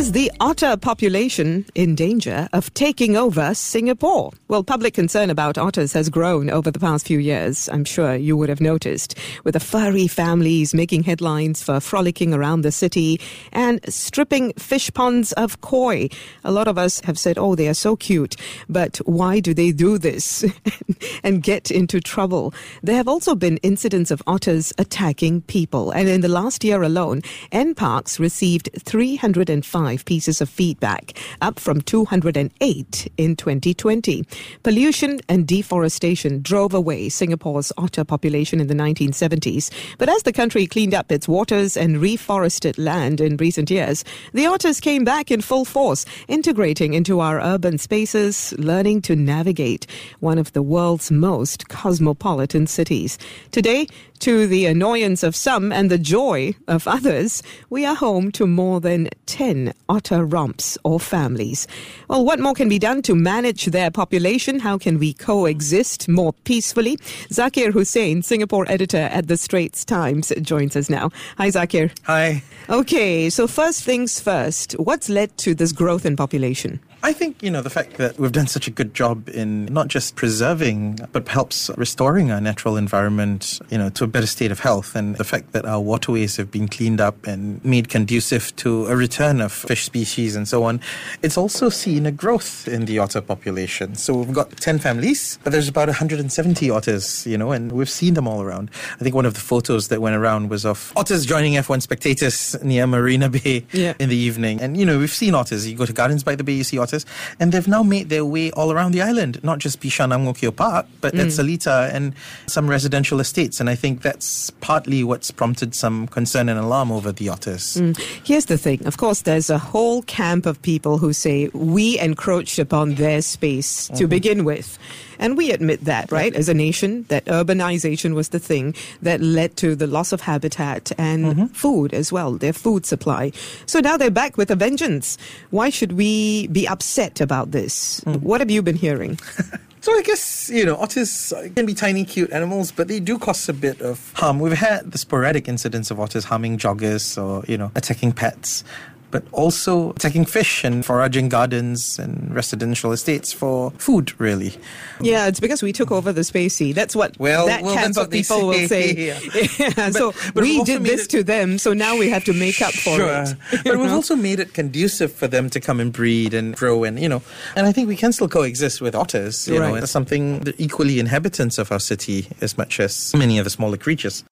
Is the otter population in danger of taking over Singapore? Well, public concern about otters has grown over the past few years. I'm sure you would have noticed, with the furry families making headlines for frolicking around the city and stripping fish ponds of koi. A lot of us have said, oh, they are so cute, but why do they do this and get into trouble? There have also been incidents of otters attacking people, and in the last year alone, NParks received 305 pieces of feedback, up from 208 in 2020. Pollution and deforestation drove away Singapore's otter population in the 1970s. But as the country cleaned up its waters and reforested land in recent years, the otters came back in full force, integrating into our urban spaces, learning to navigate one of the world's most cosmopolitan cities. Today, to the annoyance of some and the joy of others, we are home to more than 10 otter romps or families. Well, what more can be done to manage their population? How can we coexist more peacefully? Zakir Hussain, Singapore editor at the Straits Times, joins us now. Hi, Zakir. Hi. Okay, so first things first, what's led to this growth in population? I think, you know, the fact that we've done such a good job in not just preserving, but helps restoring our natural environment, you know, to a better state of health. And the fact that our waterways have been cleaned up and made conducive to a return of fish species and so on. It's also seen a growth in the otter population. So we've got 10 families, but there's about 170 otters, you know, and we've seen them all around. I think one of the photos that went around was of otters joining F1 spectators near Marina Bay Yeah. in the evening. And, you know, we've seen otters. You go to Gardens by the Bay, you see otters. And they've now made their way all around the island, not just Bishan Ang Mo Kio Park, but at mm. Seletar and some residential estates. And I think that's partly what's prompted some concern and alarm over the otters. Mm. Here's the thing. Of course, there's a whole camp of people who say we encroached upon their space to mm-hmm. begin with. And we admit that, right? As a nation, that urbanization was the thing that led to the loss of habitat and mm-hmm. food as well, their food supply. So now they're back with a vengeance. Why should we be upset about this? Mm. What have you been hearing? So I guess, you know, otters can be tiny, cute animals, but they do cause a bit of harm. We've had the sporadic incidents of otters harming joggers or, you know, attacking pets. But also taking fish and foraging gardens and residential estates for food, really. Yeah, it's because we took over the spacey. That's what Well, that well, that's of what people will say. say, Yeah, so but we did this it- to them, so now we have to make up for sure. it. but we've also made it conducive for them to come and breed and grow and, you know, and I think we can still coexist with otters, you know, Right. it's something that equally inhabitants of our city as much as many of the smaller creatures.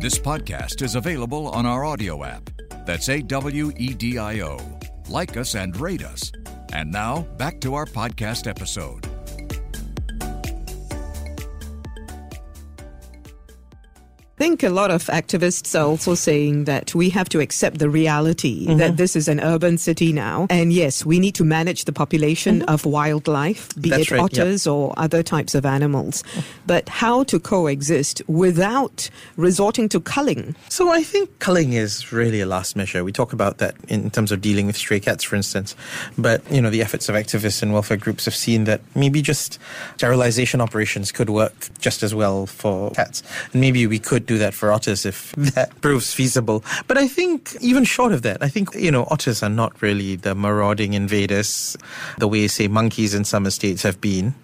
This podcast is available on our audio app. That's A W E D I O. Like us and rate us. And now, back to our podcast episode. Think a lot of activists are also saying that we have to accept the reality Mm-hmm. that this is an urban city now. And yes, we need to manage the population of wildlife, be Mm-hmm. That's it right, otters or other types of animals. But how to coexist without resorting to culling? So I think culling is really a last measure. We talk about that in terms of dealing with stray cats, for instance. But, you know, the efforts of activists and welfare groups have seen that maybe just sterilization operations could work just as well for cats. And maybe we could do that for otters if that proves feasible. But I think even short of that, I think, you know, otters are not really the marauding invaders the way, say, monkeys in some estates have been.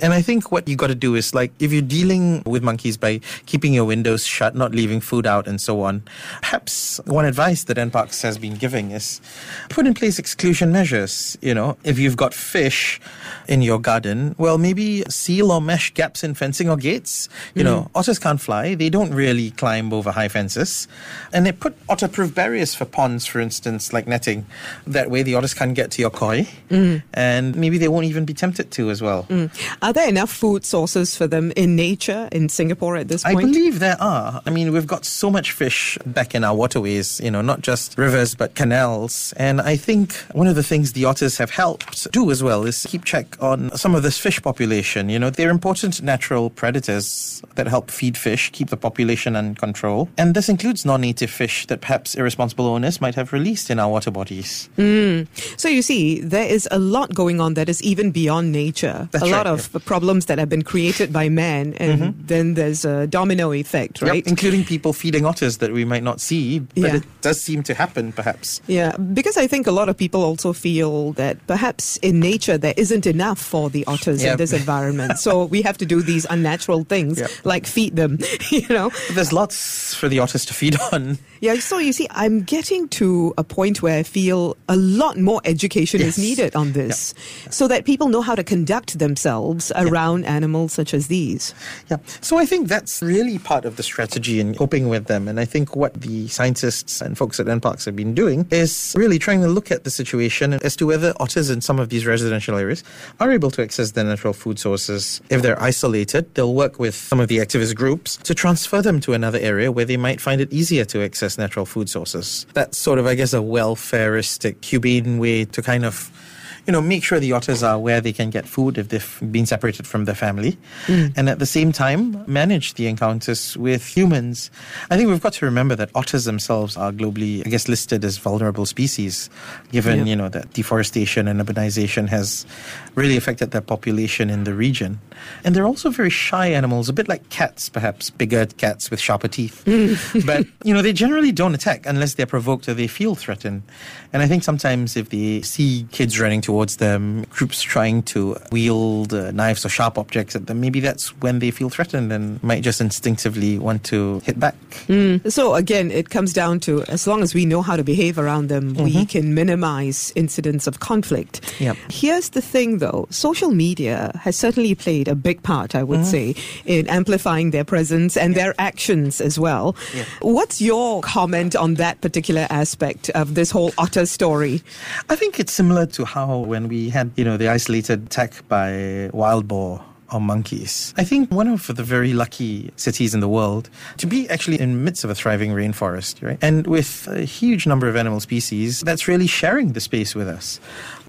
And I think what you got to do is like, if you're dealing with monkeys by keeping your windows shut, not leaving food out, and so on, perhaps one advice that NParks has been giving is put in place exclusion measures. You know, if you've got fish in your garden, well, maybe seal or mesh gaps in fencing or gates. You know, mm-hmm. otters can't fly, they don't really climb over high fences. And they put otter proof barriers for ponds, for instance, like netting. That way the otters can't get to your koi. Mm. And maybe they won't even be tempted to as well. Mm. Are there enough food sources for them in nature in Singapore at this point? I believe there are. I mean, we've got so much fish back in our waterways, you know, not just rivers, but canals. And I think one of the things the otters have helped do as well is keep check on some of this fish population. You know, they're important natural predators that help feed fish, keep the population population under control. And this includes non native fish that perhaps irresponsible owners might have released in our water bodies. Mm. So you see, there is a lot going on that is even beyond nature. That's a lot right, of problems that have been created by man, and Mm-hmm. then there's a domino effect, Yep, right? including people feeding otters that we might not see, but Yeah. it does seem to happen perhaps. Yeah, because I think a lot of people also feel that perhaps in nature there isn't enough for the otters in this environment. so we have to do these unnatural things Yep. like feed them, you know? There's lots for the otters to feed on. Yeah, so you see, I'm getting to a point where I feel a lot more education Yes. is needed on this so that people know how to conduct themselves around animals such as these. Yeah. So I think that's really part of the strategy in coping with them. And I think what the scientists and folks at NParks have been doing is really trying to look at the situation as to whether otters in some of these residential areas are able to access their natural food sources. If they're isolated, they'll work with some of the activist groups to transfer them to another area where they might find it easier to access natural food sources. That's sort of, I guess, a welfareistic, humane way to kind of you know, make sure the otters are where they can get food if they've been separated from their family. Hmm. And at the same time, manage the encounters with humans. I think we've got to remember that otters themselves are globally, I guess, listed as vulnerable species, given, Yeah. you know, that deforestation and urbanization has really affected their population in the region. And they're also very shy animals, a bit like cats, perhaps, bigger cats with sharper teeth. Hmm. but, you know, they generally don't attack unless they're provoked or they feel threatened. And I think sometimes if they see kids running towards them, groups trying to wield uh, knives or sharp objects at them, maybe that's when they feel threatened and might just instinctively want to hit back. Mm. So again, it comes down to as long as we know how to behave around them, we mm-hmm. can minimize incidents of conflict. Yep. Here's the thing though, social media has certainly played a big part, I would mm-hmm. say, in amplifying their presence and their actions as well. Yeah. What's your comment on that particular aspect of this whole otter story? I think it's similar to how when we had, you know, the isolated attack by wild boar or monkeys. I think one of the very lucky cities in the world to be actually in the midst of a thriving rainforest, right? And with a huge number of animal species that's really sharing the space with us.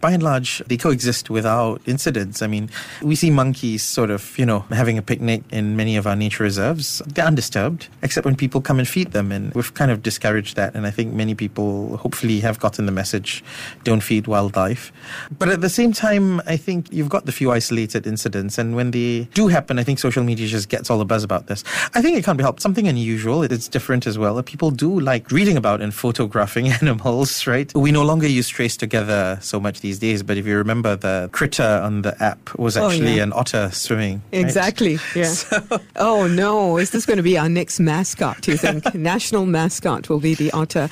By and large, they coexist without incidents. I mean, we see monkeys sort of, you know, having a picnic in many of our nature reserves. They're undisturbed, except when people come and feed them. And we've kind of discouraged that. And I think many people hopefully have gotten the message don't feed wildlife. But at the same time, I think you've got the few isolated incidents. And when they do happen, I think social media just gets all the buzz about this. I think it can't be helped. Something unusual, it's different as well. People do like reading about and photographing animals, right? We no longer use TraceTogether so much these days, but if you remember, the critter on the app was Oh, actually yeah. an otter swimming. right? Exactly. Yeah. oh no, is this going to be our next mascot? Do you think national mascot will be the otter?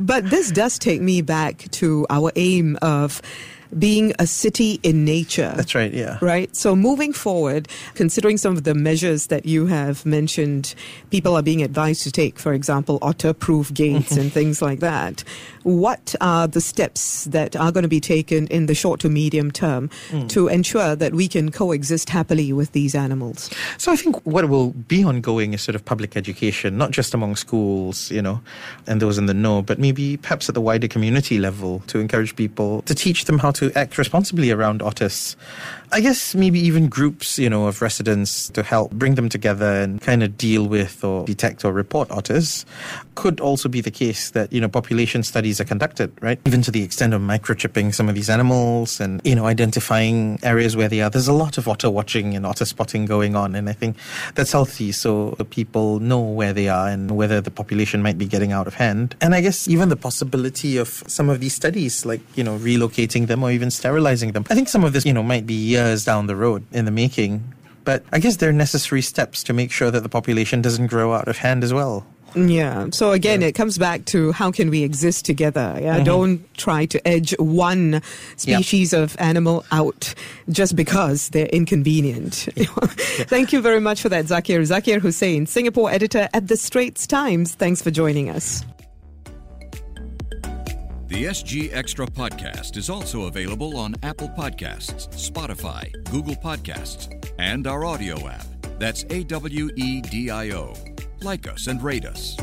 But this does take me back to our aim of being a city in nature. That's right, yeah. Right. So moving forward, considering some of the measures that you have mentioned, people are being advised to take, for example, otter-proof gates and mm-hmm. things like that. What are the steps that are going to be taken in the short to medium term mm. to ensure that we can coexist happily with these animals? So I think what will be ongoing is sort of public education, not just among schools, you know, and those in the know, but maybe perhaps at the wider community level to encourage people to teach them how to act responsibly around otters. I guess maybe even groups, you know, of residents to help bring them together and kind of deal with or detect or report otters. Could also be the case that, you know, population studies are conducted, right? Even to the extent of microchipping some of these animals and, you know, identifying areas where they are. There's a lot of otter watching and otter spotting going on. And I think that's healthy so people know where they are and whether the population might be getting out of hand. And I guess even the possibility of some of these studies, like, you know, relocating them or even sterilizing them. I think some of this, you know, might be years down the road in the making. But I guess there are necessary steps to make sure that the population doesn't grow out of hand as well. Yeah. So again, it comes back to how can we exist together? Yeah. Mm-hmm. Don't try to edge one species of animal out just because they're inconvenient. Thank you very much for that, Zakir. Zakir Hussain, Singapore editor at The Straits Times. Thanks for joining us. The SG Extra podcast is also available on Apple Podcasts, Spotify, Google Podcasts, and our audio app. That's A W E D I O. Like us and rate us.